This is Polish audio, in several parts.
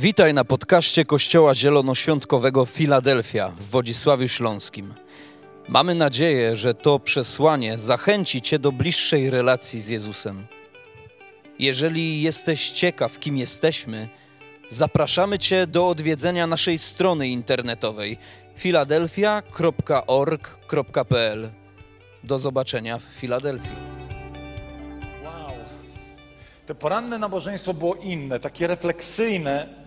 Witaj na podcaście Kościoła Zielonoświątkowego Filadelfia w Wodzisławiu Śląskim. Mamy nadzieję, że to przesłanie zachęci Cię do bliższej relacji z Jezusem. Jeżeli jesteś ciekaw, kim jesteśmy, zapraszamy Cię do odwiedzenia naszej strony internetowej filadelfia.org.pl. Do zobaczenia w Filadelfii. Wow. Te poranne nabożeństwo było inne, takie refleksyjne,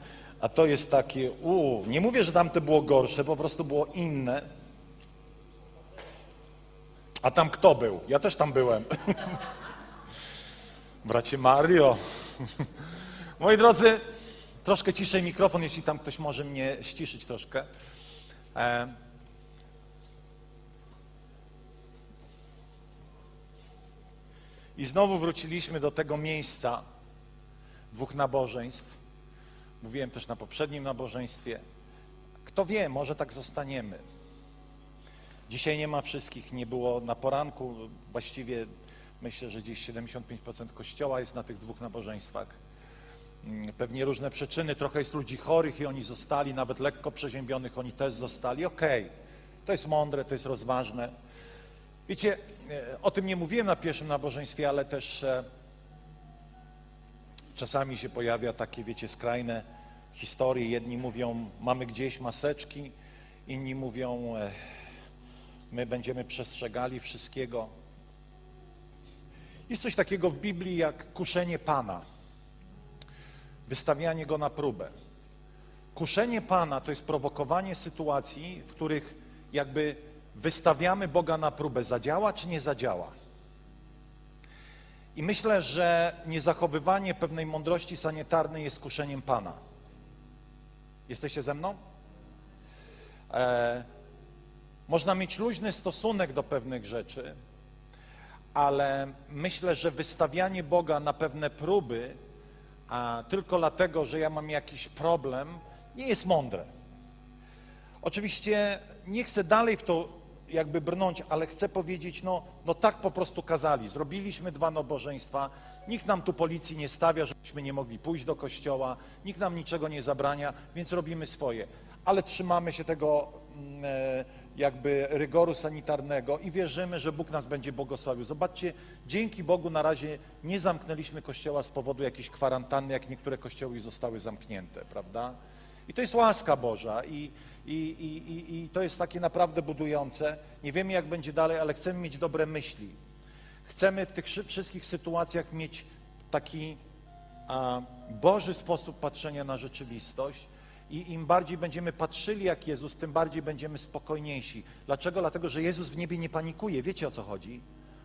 a to jest takie, u, nie mówię, że tamte było gorsze, po prostu było inne. A tam kto był? Ja też tam byłem. Bracie Mario. Moi drodzy, troszkę ciszej mikrofon, jeśli tam ktoś może mnie ściszyć troszkę. E, I znowu wróciliśmy do tego miejsca dwóch nabożeństw. Mówiłem też na poprzednim nabożeństwie. Kto wie, może tak zostaniemy. Dzisiaj nie ma wszystkich, nie było na poranku. Właściwie myślę, że gdzieś 75% kościoła jest na tych dwóch nabożeństwach. Mm, Pewnie różne przyczyny, trochę jest ludzi chorych i oni zostali, nawet lekko przeziębionych, oni też zostali. Okej, to jest mądre, to jest rozważne. Wiecie, e, o tym nie mówiłem na pierwszym nabożeństwie, ale też e, czasami się pojawia takie, wiecie, skrajne historie. Jedni mówią, mamy gdzieś maseczki, inni mówią, e, my będziemy przestrzegali wszystkiego. Jest coś takiego w Biblii jak kuszenie Pana, wystawianie Go na próbę. Kuszenie Pana to jest prowokowanie sytuacji, w których jakby wystawiamy Boga na próbę. Zadziała czy nie zadziała? I myślę, że niezachowywanie pewnej mądrości sanitarnej jest kuszeniem Pana. Jesteście ze mną? E, można mieć luźny stosunek do pewnych rzeczy, ale myślę, że wystawianie Boga na pewne próby, a tylko dlatego, że ja mam jakiś problem, nie jest mądre. Oczywiście nie chcę dalej w to jakby brnąć, ale chcę powiedzieć, no, no tak po prostu kazali. Zrobiliśmy dwa nabożeństwa, nikt nam tu policji nie stawia, żebyśmy nie mogli pójść do kościoła, nikt nam niczego nie zabrania, więc robimy swoje. Ale trzymamy się tego mm, e, jakby rygoru sanitarnego i wierzymy, że Bóg nas będzie błogosławił. Zobaczcie, dzięki Bogu na razie nie zamknęliśmy kościoła z powodu jakiejś kwarantanny, jak niektóre kościoły zostały zamknięte, prawda? I to jest łaska Boża i, i, i, i, i to jest takie naprawdę budujące. Nie wiemy, jak będzie dalej, ale chcemy mieć dobre myśli. Chcemy w tych wszy- wszystkich sytuacjach mieć taki a, Boży sposób patrzenia na rzeczywistość. I im bardziej będziemy patrzyli jak Jezus, tym bardziej będziemy spokojniejsi. Dlaczego? Dlatego, że Jezus w niebie nie panikuje. Wiecie o co chodzi?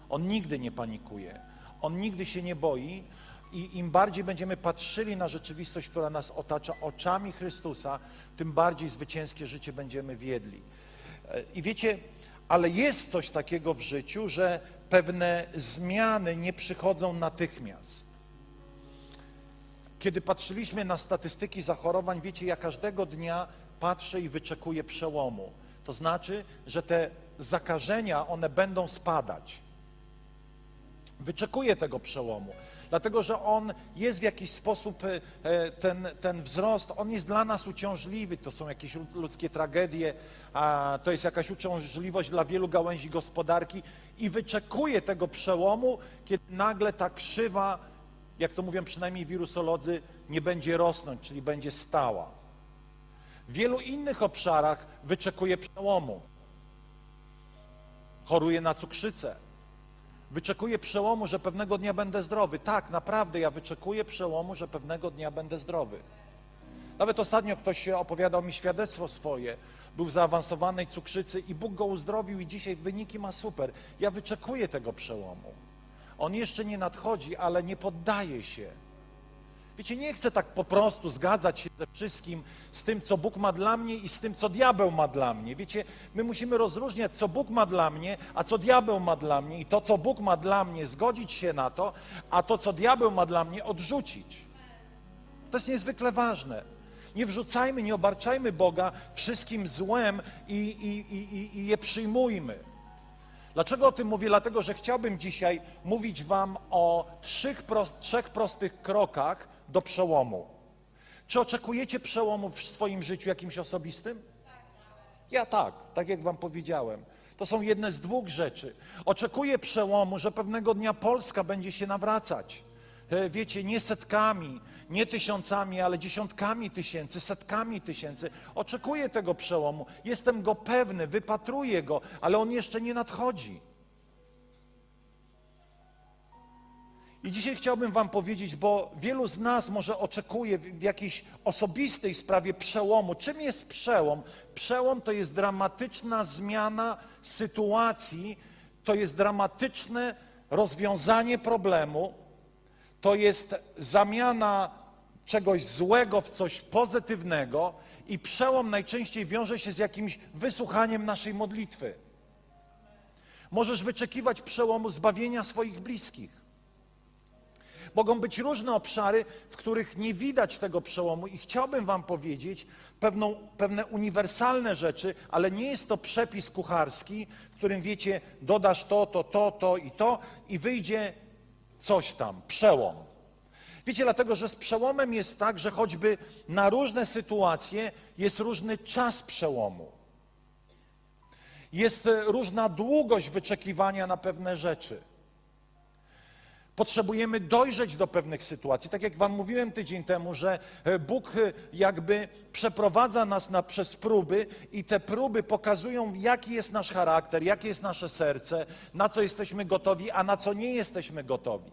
On nigdy nie panikuje. On nigdy się nie boi. I im bardziej będziemy patrzyli na rzeczywistość, która nas otacza oczami Chrystusa, tym bardziej zwycięskie życie będziemy wiedli. E, I wiecie, ale jest coś takiego w życiu, że pewne zmiany nie przychodzą natychmiast. Kiedy patrzyliśmy na statystyki zachorowań, wiecie, ja każdego dnia patrzę i wyczekuję przełomu. To znaczy, że te zakażenia, one będą spadać. Wyczekuję tego przełomu, dlatego że on jest w jakiś sposób, e, ten, ten wzrost, on jest dla nas uciążliwy. To są jakieś lud- ludzkie tragedie, a to jest jakaś uciążliwość dla wielu gałęzi gospodarki i wyczekuję tego przełomu, kiedy nagle ta krzywa, jak to mówią przynajmniej wirusolodzy, nie będzie rosnąć, czyli będzie stała. W wielu innych obszarach wyczekuję przełomu. Choruję na cukrzycę. Wyczekuję przełomu, że pewnego dnia będę zdrowy. Tak, naprawdę ja wyczekuję przełomu, że pewnego dnia będę zdrowy. Nawet ostatnio ktoś opowiadał mi świadectwo swoje. Był w zaawansowanej cukrzycy i Bóg go uzdrowił i dzisiaj wyniki ma super. Ja wyczekuję tego przełomu. On jeszcze nie nadchodzi, ale nie poddaje się. Wiecie, nie chcę tak po prostu zgadzać się ze wszystkim, z tym, co Bóg ma dla mnie i z tym, co diabeł ma dla mnie. Wiecie, my musimy rozróżniać, co Bóg ma dla mnie, a co diabeł ma dla mnie. I to, co Bóg ma dla mnie, zgodzić się na to, a to, co diabeł ma dla mnie, odrzucić. To jest niezwykle ważne. Nie wrzucajmy, nie obarczajmy Boga wszystkim złem i, i, i, i- je przyjmujmy. Dlaczego o tym mówię? Dlatego, że chciałbym dzisiaj mówić Wam o trzech, trzech prostych krokach do przełomu. Czy oczekujecie przełomu w swoim życiu jakimś osobistym? Ja tak, tak jak Wam powiedziałem. To są jedne z dwóch rzeczy. Oczekuję przełomu, że pewnego dnia Polska będzie się nawracać. E, Wiecie, nie setkami, nie tysiącami, ale dziesiątkami tysięcy, setkami tysięcy. Oczekuję tego przełomu. Jestem go pewny, wypatruję go, ale on jeszcze nie nadchodzi. I dzisiaj chciałbym Wam powiedzieć, bo wielu z nas może oczekuje w jakiejś osobistej sprawie przełomu. Czym jest przełom? Przełom to jest dramatyczna zmiana sytuacji, to jest dramatyczne rozwiązanie problemu, to jest zamiana czegoś złego w coś pozytywnego i przełom najczęściej wiąże się z jakimś wysłuchaniem naszej modlitwy. Możesz wyczekiwać przełomu zbawienia swoich bliskich. Mogą być różne obszary, w których nie widać tego przełomu, i chciałbym Wam powiedzieć pewną, pewne uniwersalne rzeczy, ale nie jest to przepis kucharski, w którym wiecie, dodasz to, to, to, to i to, i wyjdzie coś tam, przełom. Wiecie, dlatego że z przełomem jest tak, że choćby na różne sytuacje jest różny czas przełomu. Jest e, różna długość wyczekiwania na pewne rzeczy. Potrzebujemy dojrzeć do pewnych sytuacji. Tak jak Wam mówiłem tydzień temu, że e, Bóg e, jakby przeprowadza nas na, przez próby i te próby pokazują, jaki jest nasz charakter, jakie jest nasze serce, na co jesteśmy gotowi, a na co nie jesteśmy gotowi.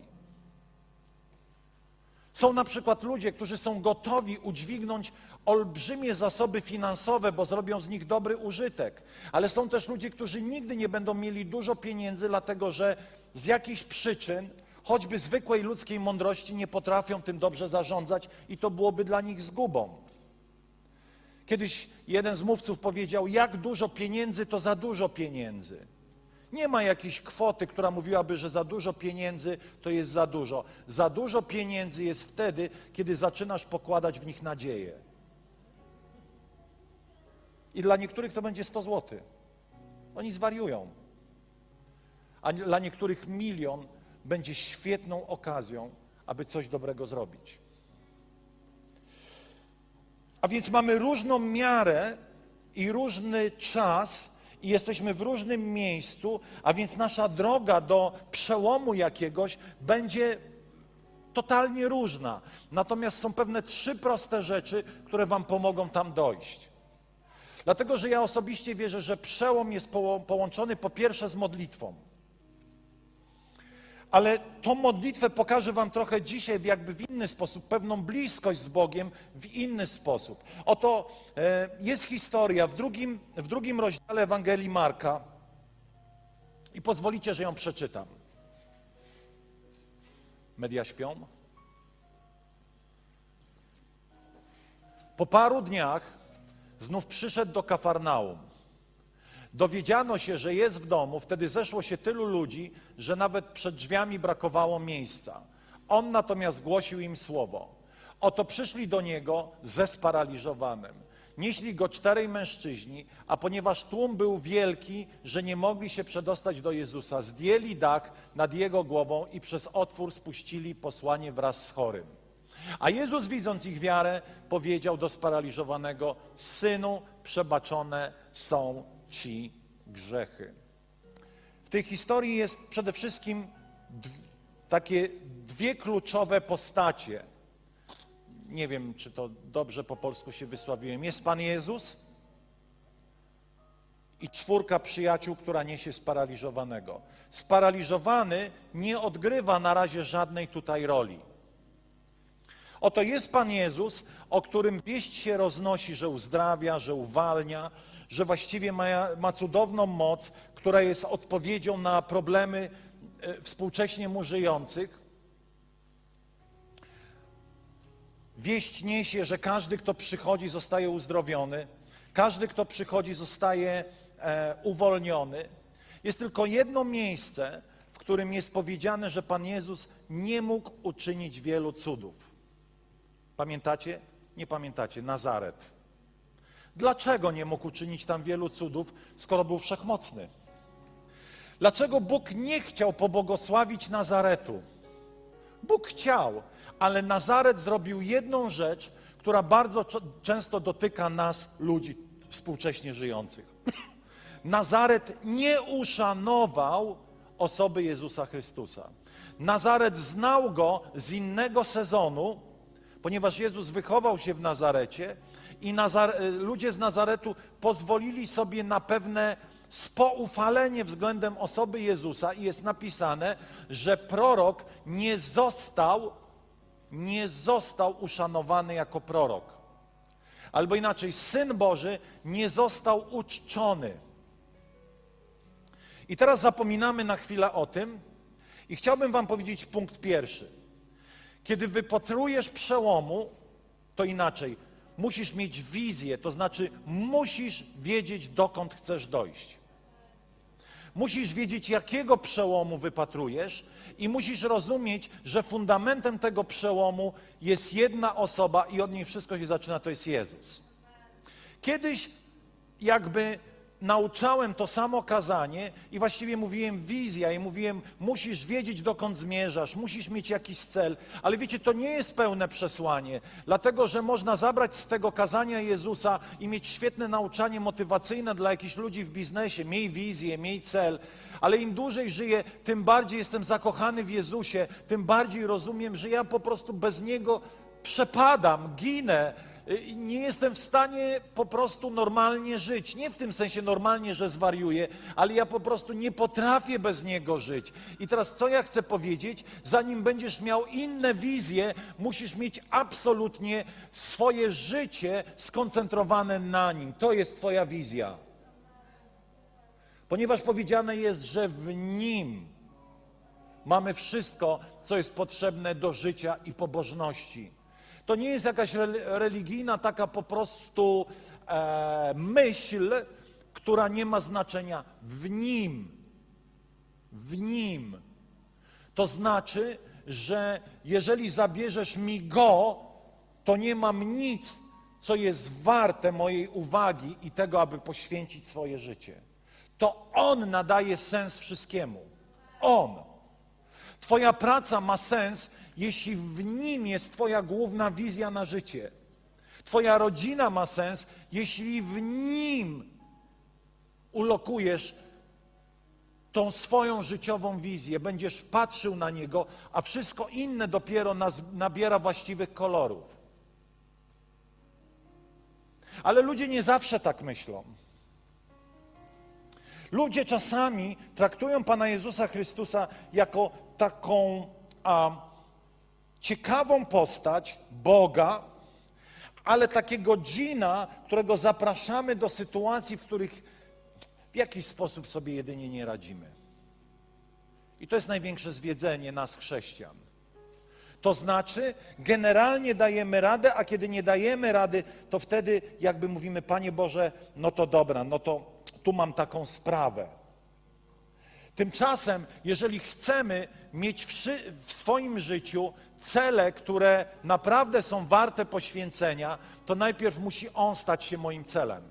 Są na przykład ludzie, którzy są gotowi udźwignąć olbrzymie zasoby finansowe, bo zrobią z nich dobry użytek. Ale są też ludzie, którzy nigdy nie będą mieli dużo pieniędzy, dlatego że z jakichś przyczyn, choćby zwykłej ludzkiej mądrości, nie potrafią tym dobrze zarządzać i to byłoby dla nich zgubą. Kiedyś jeden z mówców powiedział: Jak dużo pieniędzy, to za dużo pieniędzy. Nie ma jakiejś kwoty, która mówiłaby, że za dużo pieniędzy to jest za dużo. Za dużo pieniędzy jest wtedy, kiedy zaczynasz pokładać w nich nadzieję. I dla niektórych to będzie 100 zł. Oni zwariują. A dla niektórych milion będzie świetną okazją, aby coś dobrego zrobić. A więc mamy różną miarę i różny czas, i jesteśmy w różnym miejscu, a więc nasza droga do przełomu jakiegoś będzie totalnie różna. Natomiast są pewne trzy proste rzeczy, które Wam pomogą tam dojść. Dlatego, że ja osobiście wierzę, że przełom jest połączony po pierwsze z modlitwą. Ale tą modlitwę pokażę Wam trochę dzisiaj jakby w inny sposób, pewną bliskość z Bogiem w inny sposób. Oto e, jest historia w drugim, w drugim rozdziale Ewangelii Marka i pozwolicie, że ją przeczytam. Media śpią? Po paru dniach znów przyszedł do Kafarnaum. Dowiedziano się, że jest w domu, wtedy zeszło się tylu ludzi, że nawet przed drzwiami brakowało miejsca. On natomiast głosił im słowo. Oto przyszli do niego ze sparaliżowanym. Nieśli go czterej mężczyźni, a ponieważ tłum był wielki, że nie mogli się przedostać do Jezusa, zdjęli dach nad jego głową i przez otwór spuścili posłanie wraz z chorym. A Jezus, widząc ich wiarę, powiedział do sparaliżowanego: Synu, przebaczone są ci grzechy. W tej historii jest przede wszystkim takie dwie kluczowe postacie. Nie wiem, czy to dobrze po polsku się wysławiłem. Jest Pan Jezus i czwórka przyjaciół, która niesie sparaliżowanego. Sparaliżowany nie odgrywa na razie żadnej tutaj roli. Oto jest Pan Jezus, o którym wieść się roznosi, że uzdrawia, że uwalnia, że właściwie ma, ma cudowną moc, która jest odpowiedzią na problemy e, współcześnie mu żyjących. Wieść niesie, że każdy, kto przychodzi, zostaje uzdrowiony, każdy, kto przychodzi, zostaje e, uwolniony. Jest tylko jedno miejsce, w którym jest powiedziane, że Pan Jezus nie mógł uczynić wielu cudów. Pamiętacie? Nie pamiętacie. Nazaret. Dlaczego nie mógł uczynić tam wielu cudów, skoro był wszechmocny? Dlaczego Bóg nie chciał pobłogosławić Nazaretu? Bóg chciał, ale Nazaret zrobił jedną rzecz, która bardzo często dotyka nas, ludzi współcześnie żyjących. Nazaret nie uszanował osoby Jezusa Chrystusa. Nazaret znał go z innego sezonu, ponieważ Jezus wychował się w Nazarecie i Nazar- ludzie z Nazaretu pozwolili sobie na pewne spoufalenie względem osoby Jezusa i jest napisane, że prorok nie został, nie został uszanowany jako prorok. Albo inaczej, Syn Boży nie został uczczony. I teraz zapominamy na chwilę o tym i chciałbym Wam powiedzieć punkt pierwszy. Kiedy wypatrujesz przełomu, to inaczej. Musisz mieć wizję, to znaczy musisz wiedzieć, dokąd chcesz dojść. Musisz wiedzieć, jakiego przełomu wypatrujesz, i musisz rozumieć, że fundamentem tego przełomu jest jedna osoba, i od niej wszystko się zaczyna to jest Jezus. Kiedyś, jakby nauczałem to samo kazanie i właściwie mówiłem wizja i mówiłem, musisz wiedzieć, dokąd zmierzasz, musisz mieć jakiś cel, ale wiecie, to nie jest pełne przesłanie, dlatego że można zabrać z tego kazania Jezusa i mieć świetne nauczanie motywacyjne dla jakichś ludzi w biznesie, miej wizję, miej cel, ale im dłużej żyję, tym bardziej jestem zakochany w Jezusie, tym bardziej rozumiem, że ja po prostu bez Niego przepadam, ginę, nie jestem w stanie po prostu normalnie żyć. Nie w tym sensie normalnie, że zwariuję, ale ja po prostu nie potrafię bez niego żyć. I teraz co ja chcę powiedzieć? Zanim będziesz miał inne wizje, musisz mieć absolutnie swoje życie skoncentrowane na nim. To jest Twoja wizja. Ponieważ powiedziane jest, że w nim mamy wszystko, co jest potrzebne do życia i pobożności. To nie jest jakaś religijna taka po prostu e, myśl, która nie ma znaczenia w nim. W nim. To znaczy, że jeżeli zabierzesz mi go, to nie mam nic, co jest warte mojej uwagi i tego, aby poświęcić swoje życie. To on nadaje sens wszystkiemu. On. Twoja praca ma sens, jeśli w nim jest Twoja główna wizja na życie. Twoja rodzina ma sens, jeśli w nim ulokujesz tą swoją życiową wizję, będziesz patrzył na niego, a wszystko inne dopiero nabiera właściwych kolorów. Ale ludzie nie zawsze tak myślą. Ludzie czasami traktują Pana Jezusa Chrystusa jako taką a, ciekawą postać Boga, ale takiego dżina, którego zapraszamy do sytuacji, w których w jakiś sposób sobie jedynie nie radzimy. I to jest największe zwiedzenie nas, chrześcijan. To znaczy, generalnie dajemy radę, a kiedy nie dajemy rady, to wtedy jakby mówimy, Panie Boże, no to dobra, no to tu mam taką sprawę. Tymczasem, jeżeli chcemy mieć w swoim życiu cele, które naprawdę są warte poświęcenia, to najpierw musi On stać się moim celem.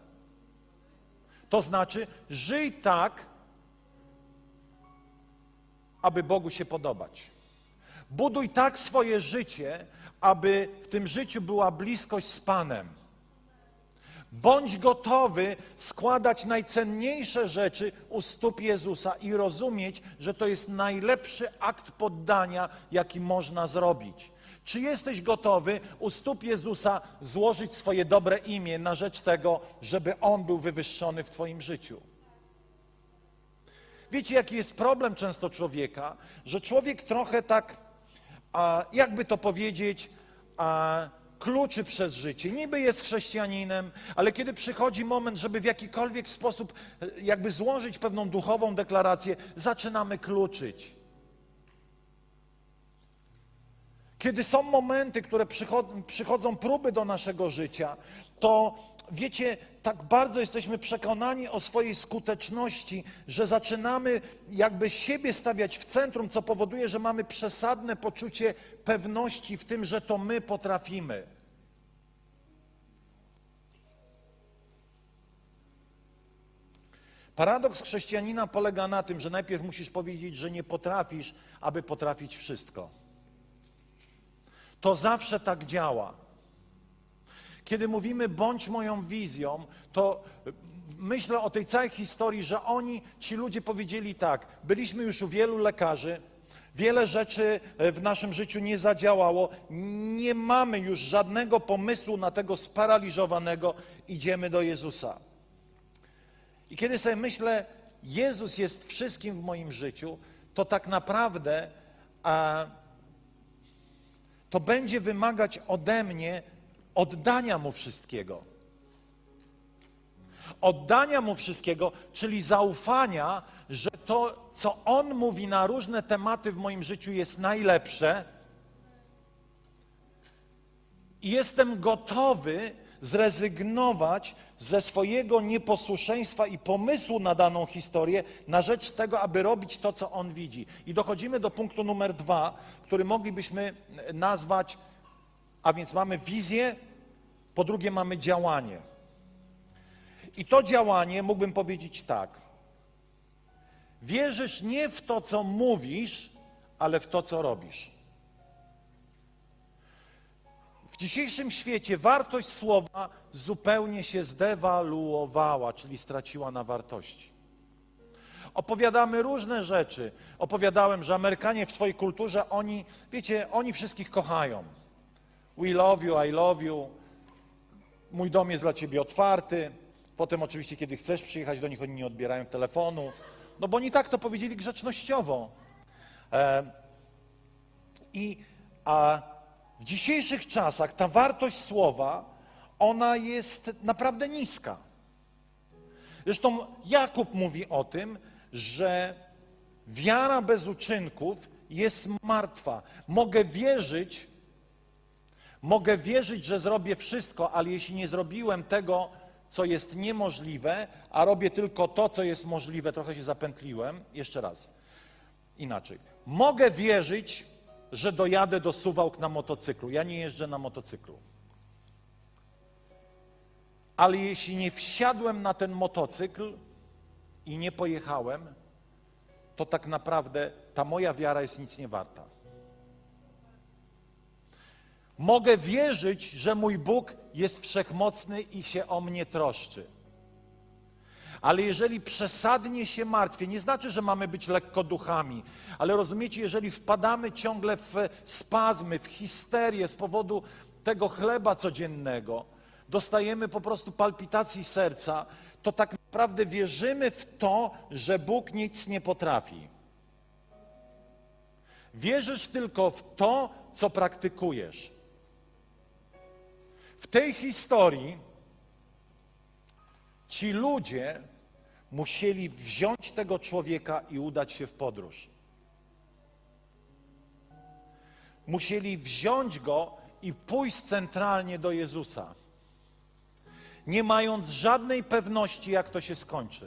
To znaczy, żyj tak, aby Bogu się podobać. Buduj tak swoje życie, aby w tym życiu była bliskość z Panem. Bądź gotowy składać najcenniejsze rzeczy u stóp Jezusa i rozumieć, że to jest najlepszy akt poddania, jaki można zrobić. Czy jesteś gotowy u stóp Jezusa złożyć swoje dobre imię na rzecz tego, żeby On był wywyższony w Twoim życiu? Wiecie, jaki jest problem często człowieka? Że człowiek trochę tak, jakby to powiedzieć, kluczy przez życie. Niby jest chrześcijaninem, ale kiedy przychodzi moment, żeby w jakikolwiek sposób e, jakby złożyć pewną duchową deklarację, zaczynamy kluczyć. Kiedy są momenty, które przychodzą, przychodzą próby do naszego życia, to wiecie, tak bardzo jesteśmy przekonani o swojej skuteczności, że zaczynamy jakby siebie stawiać w centrum, co powoduje, że mamy przesadne poczucie pewności w tym, że to my potrafimy. Paradoks chrześcijanina polega na tym, że najpierw musisz powiedzieć, że nie potrafisz, aby potrafić wszystko. To zawsze tak działa. Kiedy mówimy bądź moją wizją, to myślę o tej całej historii, że oni, ci ludzie powiedzieli tak, byliśmy już u wielu lekarzy, wiele rzeczy e, w naszym życiu nie zadziałało, nie mamy już żadnego pomysłu na tego sparaliżowanego, idziemy do Jezusa. I kiedy sobie myślę, Jezus jest wszystkim w moim życiu, to tak naprawdę a, to będzie wymagać ode mnie oddania Mu wszystkiego. Oddania Mu wszystkiego, czyli zaufania, że to, co On mówi na różne tematy w moim życiu jest najlepsze i jestem gotowy zrezygnować ze swojego nieposłuszeństwa i pomysłu na daną historię na rzecz tego, aby robić to, co on widzi. I dochodzimy do punktu numer dwa, który moglibyśmy nazwać, a więc mamy wizję, po drugie mamy działanie. I to działanie mógłbym powiedzieć tak. Wierzysz nie w to, co mówisz, ale w to, co robisz. W dzisiejszym świecie wartość słowa zupełnie się zdewaluowała, czyli straciła na wartości. Opowiadamy różne rzeczy. Opowiadałem, że Amerykanie w swojej kulturze, oni, wiecie, oni wszystkich kochają. We love you, I love you. Mój dom jest dla ciebie otwarty. Potem oczywiście, kiedy chcesz przyjechać do nich, oni nie odbierają telefonu. No bo oni tak to powiedzieli grzecznościowo. E, I a w dzisiejszych czasach ta wartość słowa, ona jest naprawdę niska. Zresztą Jakub mówi o tym, że wiara bez uczynków jest martwa. Mogę wierzyć, mogę wierzyć, że zrobię wszystko, ale jeśli nie zrobiłem tego, co jest niemożliwe, a robię tylko to, co jest możliwe, trochę się zapętliłem, jeszcze raz, inaczej. Mogę wierzyć, że dojadę do Suwałk na motocyklu. Ja nie jeżdżę na motocyklu. Ale jeśli nie wsiadłem na ten motocykl i nie pojechałem, to tak naprawdę ta moja wiara jest nic nie warta. Mogę wierzyć, że mój Bóg jest wszechmocny i się o mnie troszczy. Ale jeżeli przesadnie się martwię, nie znaczy, że mamy być lekko duchami, ale rozumiecie, jeżeli wpadamy ciągle w spazmy, w histerię z powodu tego chleba codziennego, dostajemy po prostu palpitacji serca, to tak naprawdę wierzymy w to, że Bóg nic nie potrafi. Wierzysz tylko w to, co praktykujesz. W tej historii ci ludzie musieli wziąć tego człowieka i udać się w podróż. Musieli wziąć go i pójść centralnie do Jezusa, nie mając żadnej pewności, jak to się skończy.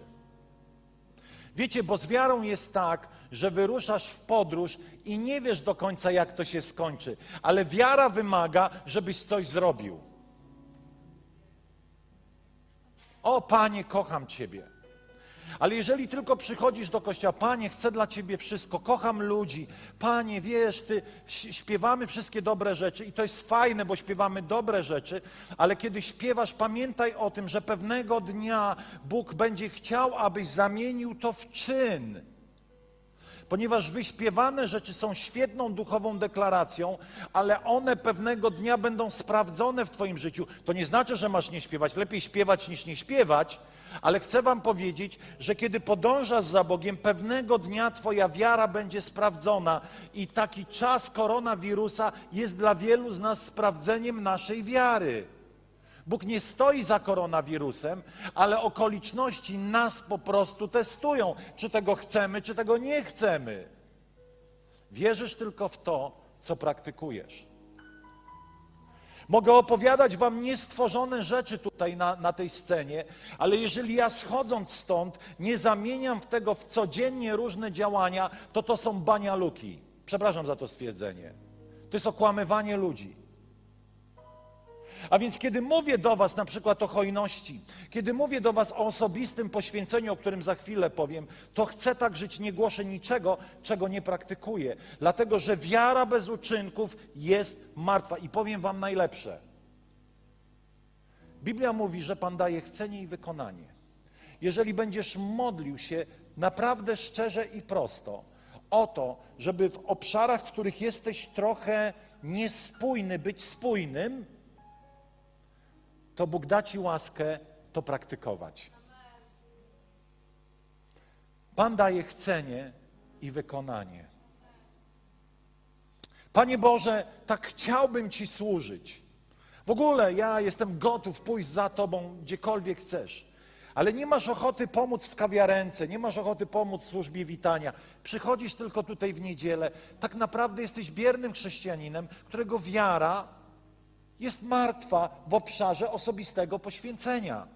Wiecie, bo z wiarą jest tak, że wyruszasz w podróż i nie wiesz do końca, jak to się skończy, ale wiara wymaga, żebyś coś zrobił. O, Panie, kocham Ciebie. Ale jeżeli tylko przychodzisz do kościoła, Panie, chcę dla Ciebie wszystko, kocham ludzi, Panie, wiesz, Ty śpiewamy wszystkie dobre rzeczy i to jest fajne, bo śpiewamy dobre rzeczy, ale kiedy śpiewasz, pamiętaj o tym, że pewnego dnia Bóg będzie chciał, abyś zamienił to w czyn ponieważ wyśpiewane rzeczy są świetną duchową deklaracją, ale one pewnego dnia będą sprawdzone w Twoim życiu. To nie znaczy, że masz nie śpiewać. Lepiej śpiewać niż nie śpiewać, ale chcę Wam powiedzieć, że kiedy podążasz za Bogiem, pewnego dnia Twoja wiara będzie sprawdzona i taki czas koronawirusa jest dla wielu z nas sprawdzeniem naszej wiary. Bóg nie stoi za koronawirusem, ale okoliczności nas po prostu testują, czy tego chcemy, czy tego nie chcemy. Wierzysz tylko w to, co praktykujesz. Mogę opowiadać wam niestworzone rzeczy tutaj na, na, tej scenie, ale jeżeli ja schodząc stąd nie zamieniam w tego w codziennie różne działania, to to są banialuki. Przepraszam za to stwierdzenie. To jest okłamywanie ludzi. A więc kiedy mówię do Was na przykład o hojności, kiedy mówię do Was o osobistym poświęceniu, o którym za chwilę powiem, to chcę tak żyć, nie głoszę niczego, czego nie praktykuję. Dlatego, że wiara bez uczynków jest martwa. I powiem Wam najlepsze. Biblia mówi, że Pan daje chcenie i wykonanie. Jeżeli będziesz modlił się naprawdę szczerze i prosto o to, żeby w obszarach, w których jesteś trochę niespójny, być spójnym, to Bóg da Ci łaskę to praktykować. Pan daje chcenie i wykonanie. Panie Boże, tak chciałbym Ci służyć. W ogóle ja jestem gotów pójść za Tobą gdziekolwiek chcesz. Ale nie masz ochoty pomóc w kawiarence, nie masz ochoty pomóc w służbie witania. Przychodzisz tylko tutaj w niedzielę. Tak naprawdę jesteś biernym chrześcijaninem, którego wiara jest martwa w obszarze osobistego poświęcenia.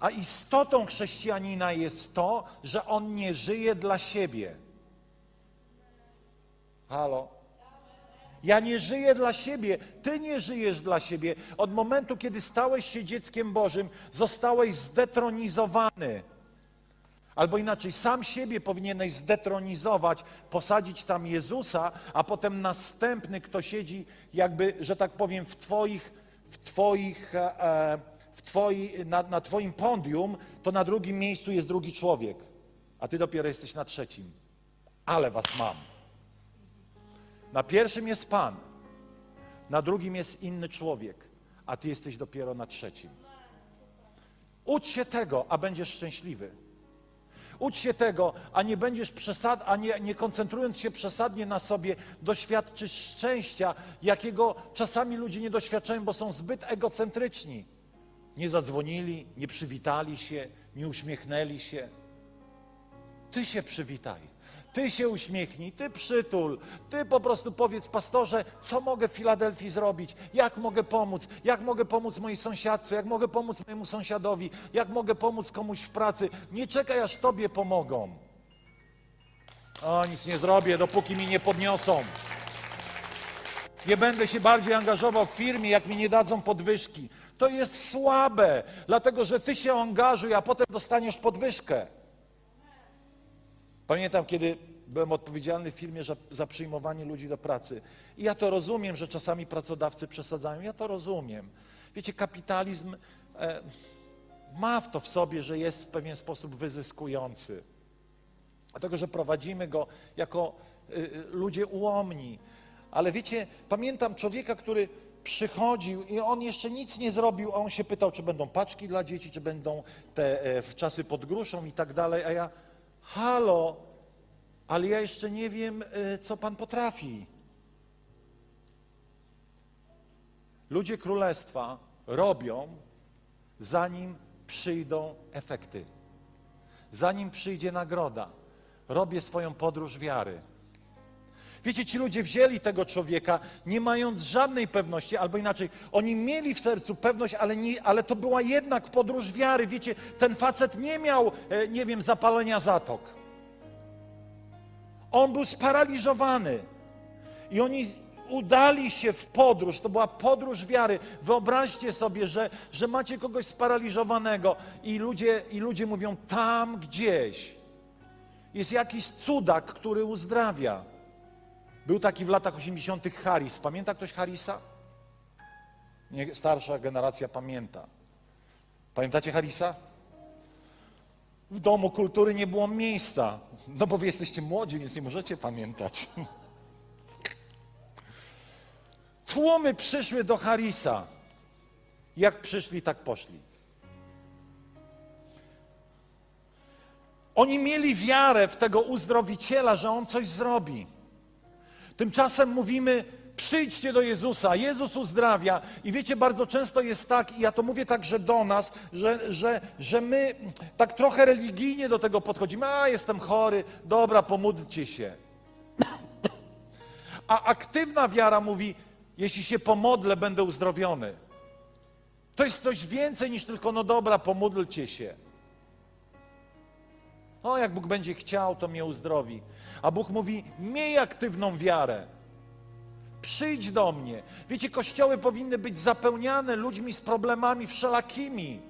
A istotą chrześcijanina jest to, że on nie żyje dla siebie. Halo? Ja nie żyję dla siebie, ty nie żyjesz dla siebie. Od momentu, kiedy stałeś się dzieckiem Bożym, zostałeś zdetronizowany. Albo inaczej, sam siebie powinieneś zdetronizować, posadzić tam Jezusa, a potem następny, kto siedzi, jakby, że tak powiem, w Twoich, w twoich, e, w twoi, na, na Twoim podium, to na drugim miejscu jest drugi człowiek, a Ty dopiero jesteś na trzecim. Ale Was mam. Na pierwszym jest Pan, na drugim jest inny człowiek, a Ty jesteś dopiero na trzecim. Ucz się tego, a będziesz szczęśliwy. Ucz się tego, a nie będziesz przesad, a nie, nie koncentrując się przesadnie na sobie, doświadczysz szczęścia, jakiego czasami ludzie nie doświadczają, bo są zbyt egocentryczni. Nie zadzwonili, nie przywitali się, nie uśmiechnęli się. Ty się przywitaj. Ty się uśmiechnij, ty przytul, ty po prostu powiedz pastorze, co mogę w Filadelfii zrobić, jak mogę pomóc, jak mogę pomóc mojej sąsiadce, jak mogę pomóc mojemu sąsiadowi, jak mogę pomóc komuś w pracy. Nie czekaj, aż tobie pomogą. O, nic nie zrobię, dopóki mi nie podniosą. Nie będę się bardziej angażował w firmie, jak mi nie dadzą podwyżki. To jest słabe, dlatego że ty się angażuj, a potem dostaniesz podwyżkę. Pamiętam, kiedy byłem odpowiedzialny w firmie za, za, przyjmowanie ludzi do pracy. I ja to rozumiem, że czasami pracodawcy przesadzają. Ja to rozumiem. Wiecie, kapitalizm e, ma w to w sobie, że jest w pewien sposób wyzyskujący. Dlatego, że prowadzimy go jako y, ludzie ułomni. Ale wiecie, pamiętam człowieka, który przychodził i on jeszcze nic nie zrobił, a on się pytał, czy będą paczki dla dzieci, czy będą te e, w czasy pod gruszą i tak dalej, a ja halo, ale ja jeszcze nie wiem, e, co Pan potrafi. Ludzie królestwa robią, zanim przyjdą efekty, zanim przyjdzie nagroda. Robię swoją podróż wiary. Wiecie, ci ludzie wzięli tego człowieka, nie mając żadnej pewności, albo inaczej, oni mieli w sercu pewność, ale, nie, ale to była jednak podróż wiary. Wiecie, ten facet nie miał, e, nie wiem, zapalenia zatok. On był sparaliżowany. I oni udali się w podróż, to była podróż wiary. Wyobraźcie sobie, że, że macie kogoś sparaliżowanego i ludzie, i ludzie mówią, tam gdzieś jest jakiś cudak, który uzdrawia. Był taki w latach 80. Harris. Pamięta ktoś Harrisa? Nie, starsza generacja pamięta. Pamiętacie Harrisa? W domu kultury nie było miejsca. No bo wy jesteście młodzi, więc nie możecie pamiętać. Tłumy przyszły do Harrisa. Jak przyszli, tak poszli. Oni mieli wiarę w tego uzdrowiciela, że on coś zrobi. Tymczasem mówimy, przyjdźcie do Jezusa, Jezus uzdrawia. I wiecie, bardzo często jest tak, i ja to mówię także do nas, że, że, że my tak trochę religijnie do tego podchodzimy. A, jestem chory, dobra, pomódlcie się. A aktywna wiara mówi, jeśli się pomodlę, będę uzdrowiony. To jest coś więcej niż tylko, no dobra, pomódlcie się. O, jak Bóg będzie chciał, to mnie uzdrowi. A Bóg mówi: Miej aktywną wiarę. Przyjdź do mnie. Wiecie, kościoły powinny być zapełniane ludźmi z problemami wszelakimi.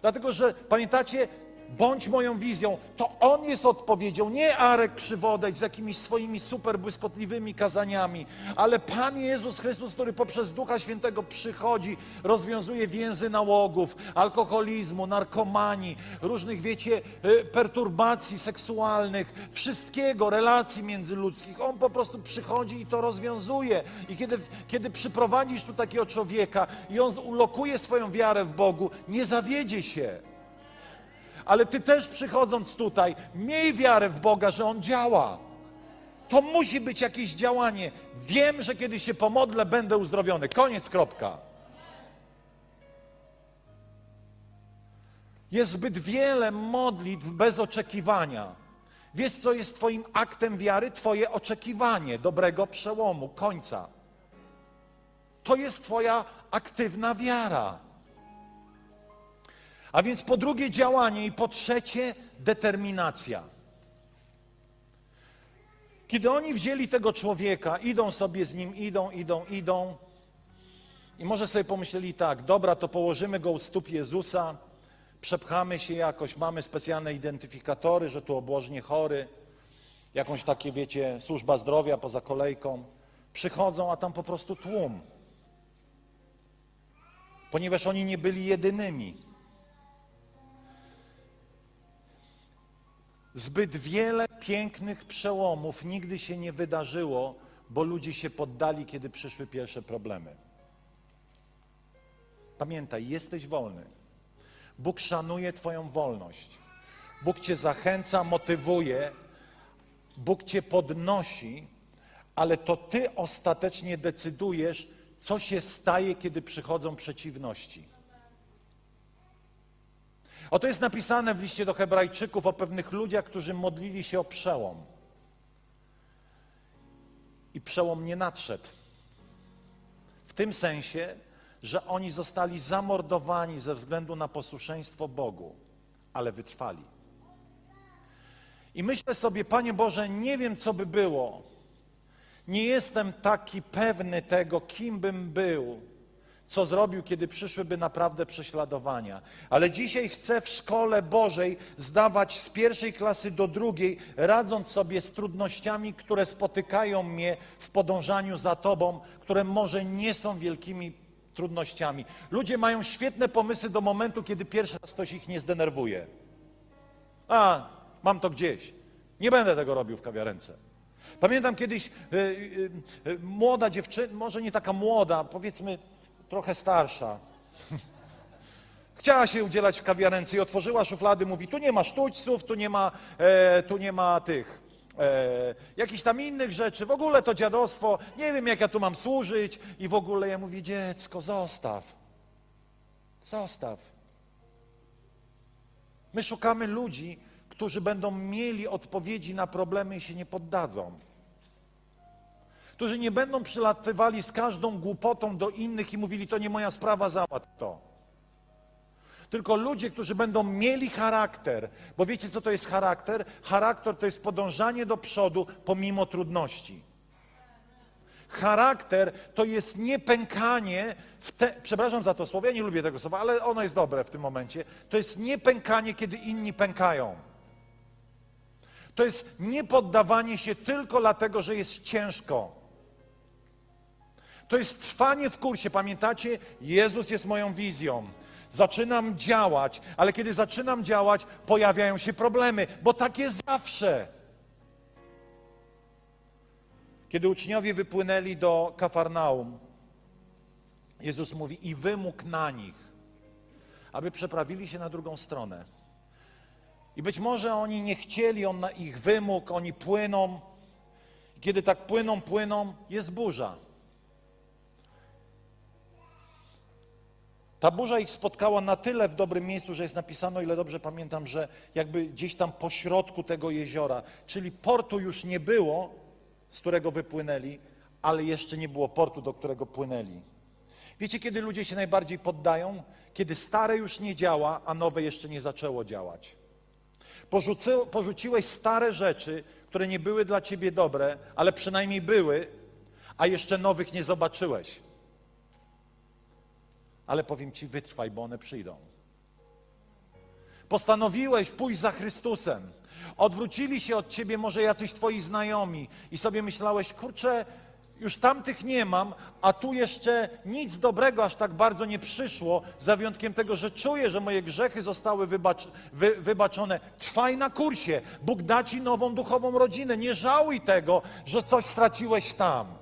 Dlatego, że pamiętacie, bądź moją wizją, to On jest odpowiedzią, nie Arek Krzywodej z jakimiś swoimi super błyskotliwymi kazaniami, ale Pan Jezus Chrystus, który poprzez Ducha Świętego przychodzi, rozwiązuje więzy nałogów, alkoholizmu, narkomanii, różnych, wiecie, y, perturbacji seksualnych, wszystkiego, relacji międzyludzkich. On po prostu przychodzi i to rozwiązuje. I kiedy, kiedy przyprowadzisz tu takiego człowieka i on ulokuje swoją wiarę w Bogu, nie zawiedzie się. Ale ty też przychodząc tutaj, miej wiarę w Boga, że On działa. To musi być jakieś działanie. Wiem, że kiedy się pomodlę, będę uzdrowiony. Koniec, kropka. Jest zbyt wiele modlitw bez oczekiwania. Wiesz, co jest Twoim aktem wiary? Twoje oczekiwanie dobrego przełomu, końca. To jest Twoja aktywna wiara. A więc po drugie działanie i po trzecie determinacja. Kiedy oni wzięli tego człowieka, idą sobie z nim, idą, idą, idą. I może sobie pomyśleli tak, dobra, to położymy go u stóp Jezusa, przepchamy się jakoś, mamy specjalne identyfikatory, że tu obłożnie chory, jakąś takie, wiecie, służba zdrowia poza kolejką. Przychodzą, a tam po prostu tłum. Ponieważ oni nie byli jedynymi. Zbyt wiele pięknych przełomów nigdy się nie wydarzyło, bo ludzie się poddali, kiedy przyszły pierwsze problemy. Pamiętaj, jesteś wolny. Bóg szanuje Twoją wolność. Bóg Cię zachęca, motywuje, Bóg Cię podnosi, ale to Ty ostatecznie decydujesz, co się staje, kiedy przychodzą przeciwności. Oto jest napisane w liście do Hebrajczyków o pewnych ludziach, którzy modlili się o przełom. I przełom nie nadszedł. W tym sensie, że oni zostali zamordowani ze względu na posłuszeństwo Bogu, ale wytrwali. I myślę sobie, Panie Boże, nie wiem, co by było. Nie jestem taki pewny tego, kim bym był, co zrobił, kiedy przyszłyby naprawdę prześladowania. Ale dzisiaj chcę w szkole Bożej zdawać z pierwszej klasy do drugiej, radząc sobie z trudnościami, które spotykają mnie w podążaniu za Tobą, które może nie są wielkimi trudnościami. Ludzie mają świetne pomysły do momentu, kiedy pierwszy raz ktoś ich nie zdenerwuje. A, mam to gdzieś. Nie będę tego robił w kawiarence. Pamiętam kiedyś y, y, y, młoda dziewczyna, może nie taka młoda, powiedzmy trochę starsza. Chciała się udzielać w kawiarence i otworzyła szuflady, mówi, tu nie ma sztućców, tu nie ma, e, tu nie ma tych, e, jakichś tam innych rzeczy, w ogóle to dziadostwo, nie wiem jak ja tu mam służyć i w ogóle ja mówię, dziecko, zostaw, zostaw. My szukamy ludzi, którzy będą mieli odpowiedzi na problemy i się nie poddadzą którzy nie będą przylatywali z każdą głupotą do innych i mówili, to nie moja sprawa, załatw to. Tylko ludzie, którzy będą mieli charakter, bo wiecie, co to jest charakter? Charakter to jest podążanie do przodu pomimo trudności. Charakter to jest niepękanie, w te, przepraszam za to słowo, ja nie lubię tego słowa, ale ono jest dobre w tym momencie. To jest niepękanie, kiedy inni pękają. To jest niepoddawanie się tylko dlatego, że jest ciężko. To jest trwanie w kursie. Pamiętacie? Jezus jest moją wizją. Zaczynam działać, ale kiedy zaczynam działać, pojawiają się problemy, bo tak jest zawsze. Kiedy uczniowie wypłynęli do Kafarnaum, Jezus mówi: I wymógł na nich, aby przeprawili się na drugą stronę. I być może oni nie chcieli, on na ich wymóg, oni płyną. Kiedy tak płyną, płyną, jest burza. Ta burza ich spotkała na tyle w dobrym miejscu, że jest napisano, ile dobrze pamiętam, że jakby gdzieś tam po środku tego jeziora, czyli portu już nie było, z którego wypłynęli, ale jeszcze nie było portu, do którego płynęli. Wiecie, kiedy ludzie się najbardziej poddają? Kiedy stare już nie działa, a nowe jeszcze nie zaczęło działać. Porzucy, porzuciłeś stare rzeczy, które nie były dla ciebie dobre, ale przynajmniej były, a jeszcze nowych nie zobaczyłeś ale powiem Ci, wytrwaj, bo one przyjdą. Postanowiłeś pójść za Chrystusem. Odwrócili się od ciebie może jacyś twoi znajomi i sobie myślałeś, kurczę, już tamtych nie mam, a tu jeszcze nic dobrego aż tak bardzo nie przyszło, za wyjątkiem tego, że czuję, że moje grzechy zostały wybacz, wy, wybaczone. Trwaj na kursie. Bóg da ci nową duchową rodzinę. Nie żałuj tego, że coś straciłeś tam.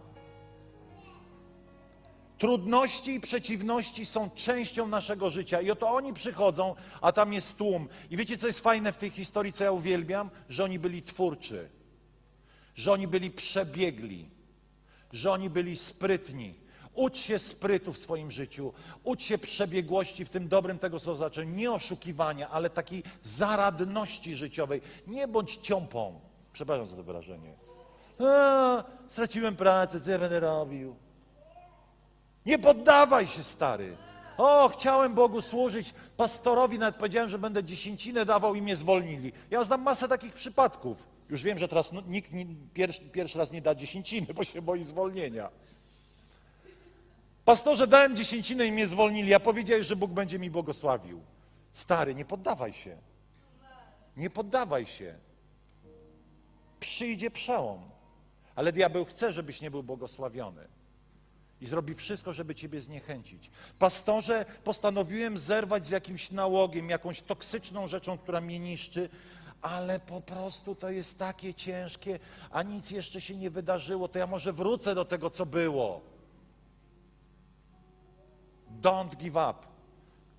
Trudności i przeciwności są częścią naszego życia i oto oni przychodzą, a tam jest tłum. I wiecie, co jest fajne w tej historii, co ja uwielbiam? Że oni byli twórczy, że oni byli przebiegli, że oni byli sprytni. Ucz się sprytu w swoim życiu, ucz się przebiegłości w tym dobrym tego słowa znaczeniu, nie oszukiwania, ale takiej zaradności życiowej. Nie bądź ciąpą. Przepraszam za to wyrażenie. A, straciłem pracę, co ja będę robił? Nie poddawaj się, stary. O, chciałem Bogu służyć. Pastorowi nawet powiedziałem, że będę dziesięcinę dawał i mnie zwolnili. Ja znam masę takich przypadków. Już wiem, że teraz nikt pierwszy, pierwszy raz nie da dziesięciny, bo się boi zwolnienia. Pastorze, dałem dziesięcinę i mnie zwolnili, a powiedziałeś, że Bóg będzie mi błogosławił. Stary, nie poddawaj się. Nie poddawaj się. Przyjdzie przełom. Ale diabeł chce, żebyś nie był błogosławiony i zrobi wszystko, żeby ciebie zniechęcić. Pastorze, postanowiłem zerwać z jakimś nałogiem, jakąś toksyczną rzeczą, która mnie niszczy, ale po prostu to jest takie ciężkie, a nic jeszcze się nie wydarzyło, to ja może wrócę do tego, co było. Don't give up.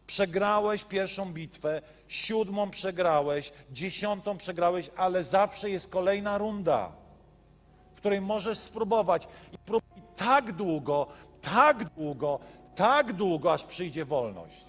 Przegrałeś pierwszą bitwę, siódmą przegrałeś, dziesiątą przegrałeś, ale zawsze jest kolejna runda, w której możesz spróbować. I próbuj tak długo, tak długo, tak długo, aż przyjdzie wolność.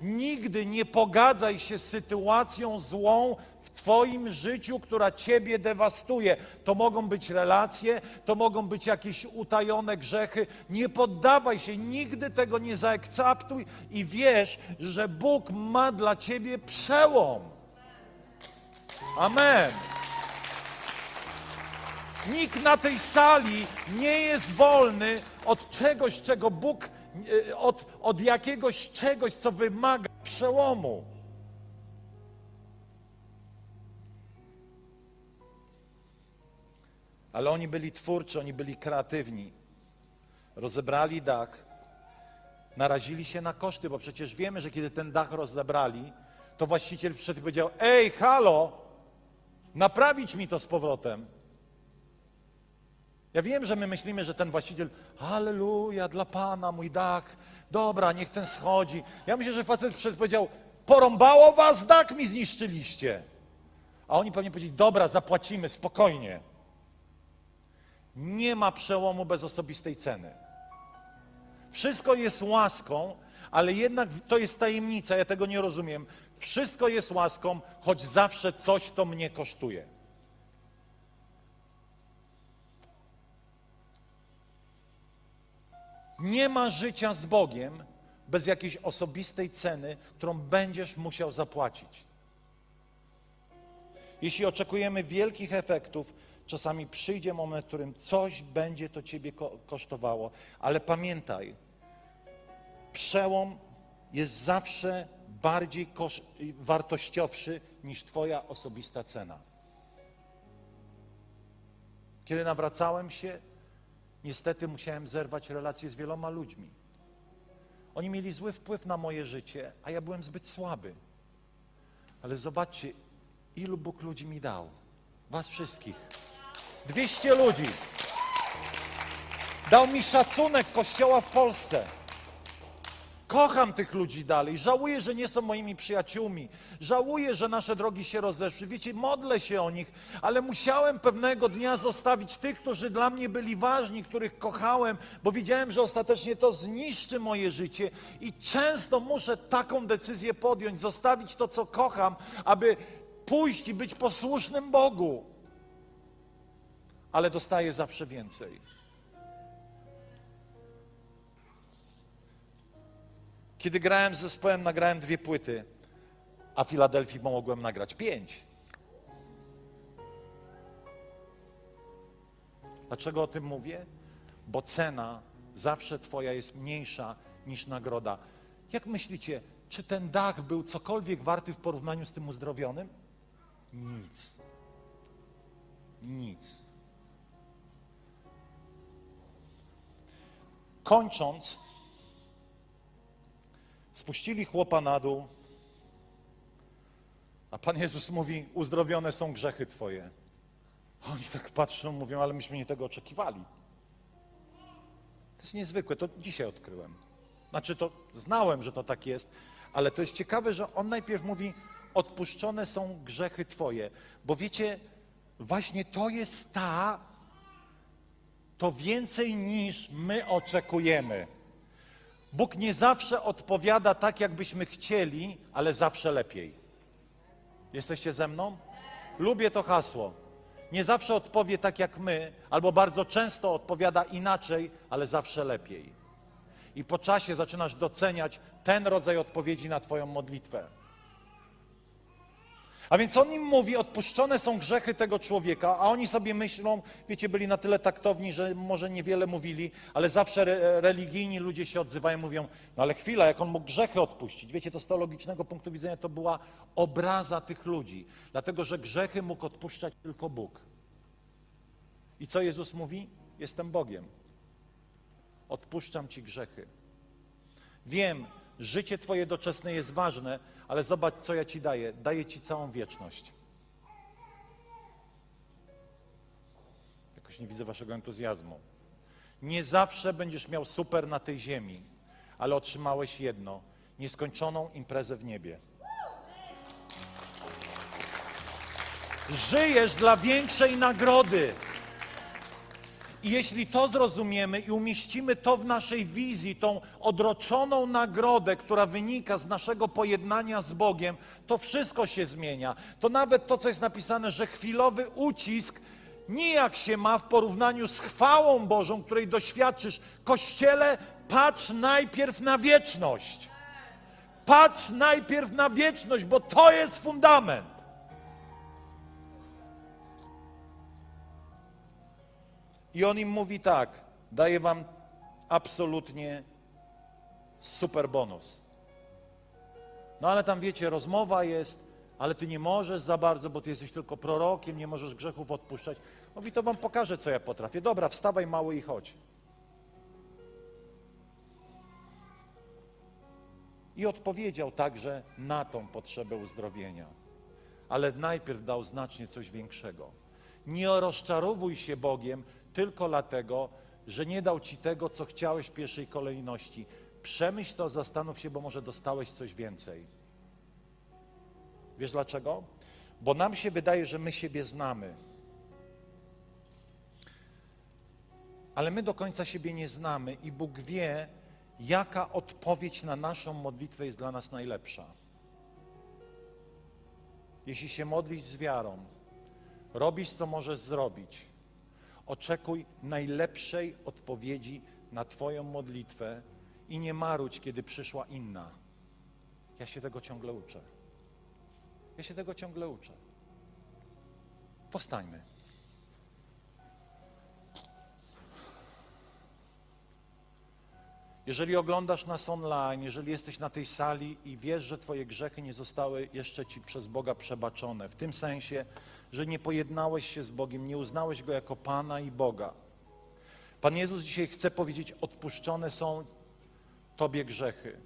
Nigdy nie pogadzaj się z sytuacją złą w Twoim życiu, która Ciebie dewastuje. To mogą być relacje, to mogą być jakieś utajone grzechy. Nie poddawaj się, nigdy tego nie zaakceptuj i wiesz, że Bóg ma dla Ciebie przełom. Amen. Nikt na tej sali nie jest wolny od czegoś, czego Bóg, e, od, od jakiegoś czegoś, co wymaga przełomu. Ale oni byli twórczy, oni byli kreatywni. Rozebrali dach, narazili się na koszty, bo przecież wiemy, że kiedy ten dach rozebrali, to właściciel przyszedł i powiedział: Ej, halo, naprawić mi to z powrotem. Ja wiem, że my myślimy, że ten właściciel, halleluja, dla Pana mój dach, dobra, niech ten schodzi. Ja myślę, że facet powiedział, porąbało was, dach mi zniszczyliście. A oni powinni powiedzieć, dobra, zapłacimy, spokojnie. Nie ma przełomu bez osobistej ceny. Wszystko jest łaską, ale jednak to jest tajemnica, ja tego nie rozumiem. Wszystko jest łaską, choć zawsze coś to mnie kosztuje. Nie ma życia z Bogiem bez jakiejś osobistej ceny, którą będziesz musiał zapłacić. Jeśli oczekujemy wielkich efektów, czasami przyjdzie moment, w którym coś będzie to ciebie ko kosztowało, ale pamiętaj, przełom jest zawsze bardziej wartościowszy niż Twoja osobista cena. Kiedy nawracałem się, niestety musiałem zerwać relacje z wieloma ludźmi. Oni mieli zły wpływ na moje życie, a ja byłem zbyt słaby. Ale zobaczcie, ilu Bóg ludzi mi dał. Was wszystkich. 200 ludzi. Dał mi szacunek Kościoła w Polsce. Kocham tych ludzi dalej. Żałuję, że nie są moimi przyjaciółmi. Żałuję, że nasze drogi się rozeszły. Wiecie, modlę się o nich, ale musiałem pewnego dnia zostawić tych, którzy dla mnie byli ważni, których kochałem, bo wiedziałem, że ostatecznie to zniszczy moje życie i często muszę taką decyzję podjąć, zostawić to, co kocham, aby pójść i być posłusznym Bogu. Ale dostaję zawsze więcej. Kiedy grałem z zespołem, nagrałem dwie płyty, a Filadelfii pomogłem nagrać pięć. Dlaczego o tym mówię? Bo cena zawsze Twoja jest mniejsza niż nagroda. Jak myślicie, czy ten dach był cokolwiek warty w porównaniu z tym uzdrowionym? Nic. Nic. Kończąc, spuścili chłopa na dół, a Pan Jezus mówi: Uzdrowione są grzechy Twoje. A oni tak patrzą, mówią: Ale myśmy nie tego oczekiwali. To jest niezwykłe, to dzisiaj odkryłem. Znaczy, to znałem, że to tak jest, ale to jest ciekawe, że on najpierw mówi: Odpuszczone są grzechy Twoje. Bo wiecie, właśnie to jest ta, to więcej niż my oczekujemy. Bóg nie zawsze odpowiada tak, jakbyśmy chcieli, ale zawsze lepiej. Jesteście ze mną? Lubię to hasło. Nie zawsze odpowie tak jak my, albo bardzo często odpowiada inaczej, ale zawsze lepiej. I po czasie zaczynasz doceniać ten rodzaj odpowiedzi na Twoją modlitwę. A więc on im mówi, odpuszczone są grzechy tego człowieka, a oni sobie myślą, wiecie, byli na tyle taktowni, że może niewiele mówili, ale zawsze re, religijni ludzie się odzywają, mówią, no ale chwila, jak on mógł grzechy odpuścić? Wiecie, to z teologicznego punktu widzenia to była obraza tych ludzi, dlatego że grzechy mógł odpuszczać tylko Bóg. I co Jezus mówi? Jestem Bogiem. Odpuszczam ci grzechy. Wiem, życie twoje doczesne jest ważne, ale zobacz, co ja ci daję. Daję ci całą wieczność. Jakoś nie widzę waszego entuzjazmu. Nie zawsze będziesz miał super na tej ziemi, ale otrzymałeś jedno nieskończoną imprezę w niebie. Żyjesz dla większej nagrody. I jeśli to zrozumiemy i umieścimy to w naszej wizji, tą odroczoną nagrodę, która wynika z naszego pojednania z Bogiem, to wszystko się zmienia. To nawet to, co jest napisane, że chwilowy ucisk nijak się ma w porównaniu z chwałą Bożą, której doświadczysz. Kościele, patrz najpierw na wieczność. Patrz najpierw na wieczność, bo to jest fundament. I on im mówi tak: daję wam absolutnie super bonus. No ale tam wiecie, rozmowa jest, ale ty nie możesz za bardzo, bo ty jesteś tylko prorokiem, nie możesz grzechów odpuszczać. Mówi, to wam pokażę, co ja potrafię. Dobra, wstawaj mały i chodź. I odpowiedział także na tą potrzebę uzdrowienia. Ale najpierw dał znacznie coś większego. Nie rozczarowuj się Bogiem tylko dlatego, że nie dał ci tego, co chciałeś w pierwszej kolejności. Przemyśl to, zastanów się, bo może dostałeś coś więcej. Wiesz dlaczego? Bo nam się wydaje, że my siebie znamy. Ale my do końca siebie nie znamy i Bóg wie, jaka odpowiedź na naszą modlitwę jest dla nas najlepsza. Jeśli się modlisz z wiarą, robisz, co możesz zrobić, oczekuj najlepszej odpowiedzi na Twoją modlitwę i nie marudź, kiedy przyszła inna. Ja się tego ciągle uczę. Ja się tego ciągle uczę. Powstańmy. Jeżeli oglądasz nas online, jeżeli jesteś na tej sali i wiesz, że Twoje grzechy nie zostały jeszcze Ci przez Boga przebaczone, w tym sensie, że nie pojednałeś się z Bogiem, nie uznałeś Go jako Pana i Boga. Pan Jezus dzisiaj chce powiedzieć, odpuszczone są Tobie grzechy.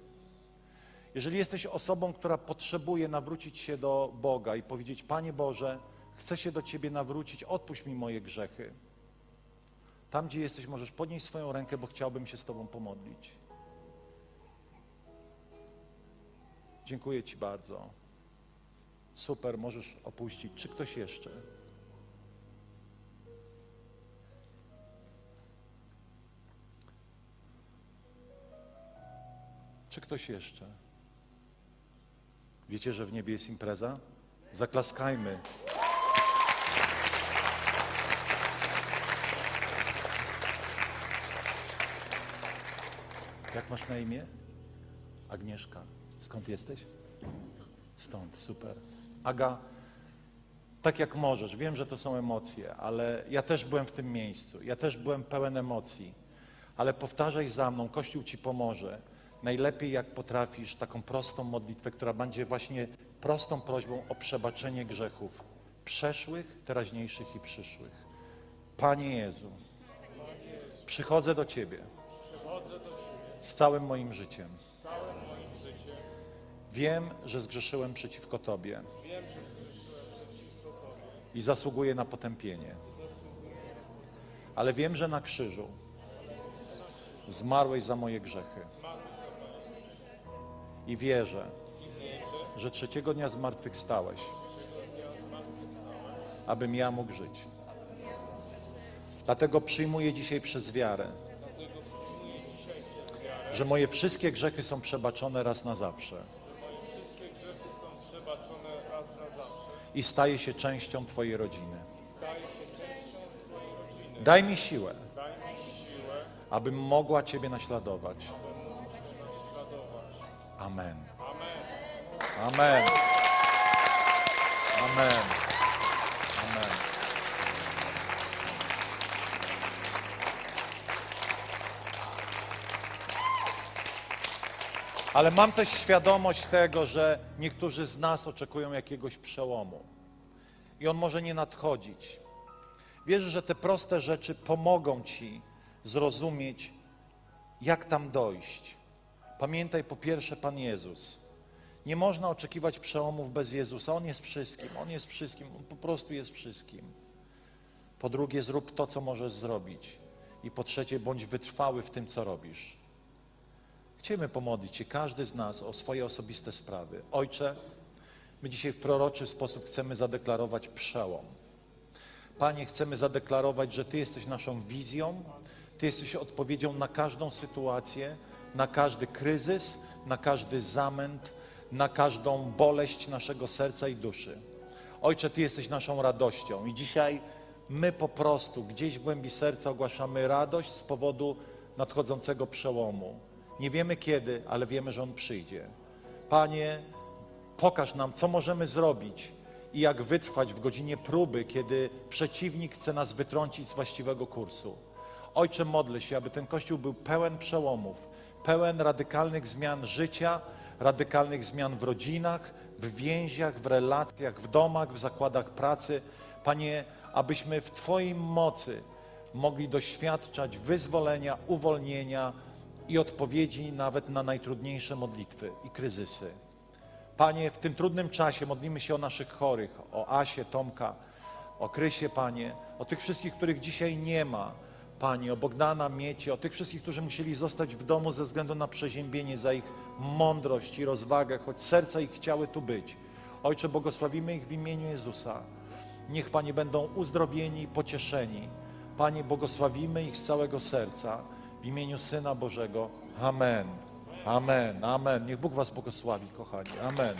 Jeżeli jesteś osobą, która potrzebuje nawrócić się do Boga i powiedzieć, Panie Boże, chcę się do Ciebie nawrócić, odpuść mi moje grzechy. Tam, gdzie jesteś, możesz podnieść swoją rękę, bo chciałbym się z Tobą pomodlić. Dziękuję Ci bardzo. Super, możesz opuścić. Czy ktoś jeszcze? Czy ktoś jeszcze? Wiecie, że w niebie jest impreza? Zaklaskajmy. Jak masz na imię? Agnieszka. Skąd jesteś? Stąd, super. Aga, tak jak możesz, wiem, że to są emocje, ale ja też byłem w tym miejscu, ja też byłem pełen emocji, ale powtarzaj za mną, Kościół ci pomoże. najlepiej jak potrafisz taką prostą modlitwę, która będzie właśnie prostą prośbą o przebaczenie grzechów przeszłych, teraźniejszych i przyszłych. Panie Jezu, przychodzę do Ciebie z całym moim życiem. Wiem, że zgrzeszyłem przeciwko Tobie i zasługuję na potępienie. Ale wiem, że na krzyżu zmarłeś za moje grzechy. I wierzę, że trzeciego dnia zmartwychwstałeś, abym ja mógł żyć. Dlatego przyjmuję dzisiaj przez wiarę, że moje wszystkie grzechy są przebaczone raz na zawsze i staję się częścią Twojej rodziny. Daj mi siłę, abym mogła Ciebie naśladować. Amen. Amen. Amen. Ale mam też świadomość tego, że niektórzy z nas oczekują jakiegoś przełomu. I on może nie nadchodzić. Wierzę, że te proste rzeczy pomogą ci zrozumieć, jak tam dojść. Pamiętaj po pierwsze Pan Jezus. Nie można oczekiwać przełomów bez Jezusa. On jest wszystkim, On jest wszystkim, On po prostu jest wszystkim. Po drugie, zrób to, co możesz zrobić. I po trzecie, bądź wytrwały w tym, co robisz. Chcemy pomodlić się, każdy z nas, o swoje osobiste sprawy. Ojcze, my dzisiaj w proroczy sposób chcemy zadeklarować przełom. Panie, chcemy zadeklarować, że Ty jesteś naszą wizją, Ty jesteś odpowiedzią na każdą sytuację, na każdy kryzys, na każdy zamęt, na każdą boleść naszego serca i duszy. Ojcze, Ty jesteś naszą radością i dzisiaj my po prostu gdzieś w głębi serca ogłaszamy radość z powodu nadchodzącego przełomu. Nie wiemy kiedy, ale wiemy, że on przyjdzie. Panie, pokaż nam, co możemy zrobić i jak wytrwać w godzinie próby, kiedy przeciwnik chce nas wytrącić z właściwego kursu. Ojcze, modlę się, aby ten Kościół był pełen przełomów, pełen radykalnych zmian życia, radykalnych zmian w rodzinach, w więziach, w relacjach, w domach, w zakładach pracy. Panie, abyśmy w Twojej mocy mogli doświadczać wyzwolenia, uwolnienia i odpowiedzi nawet na najtrudniejsze modlitwy i kryzysy. Panie, w tym trudnym czasie modlimy się o naszych chorych, o Asię, Tomka, o Krysie, Panie, o tych wszystkich, których dzisiaj nie ma, Panie, o Bogdana, Miecie, o tych wszystkich, którzy musieli zostać w domu ze względu na przeziębienie, za ich mądrość i rozwagę, choć serca ich chciały tu być. Ojcze, błogosławimy ich w imieniu Jezusa. Niech, Panie, będą uzdrowieni, pocieszeni. Panie, błogosławimy ich z całego serca w imieniu Syna Bożego. Amen. Amen. Amen. Niech Bóg Was błogosławi, kochani. Amen.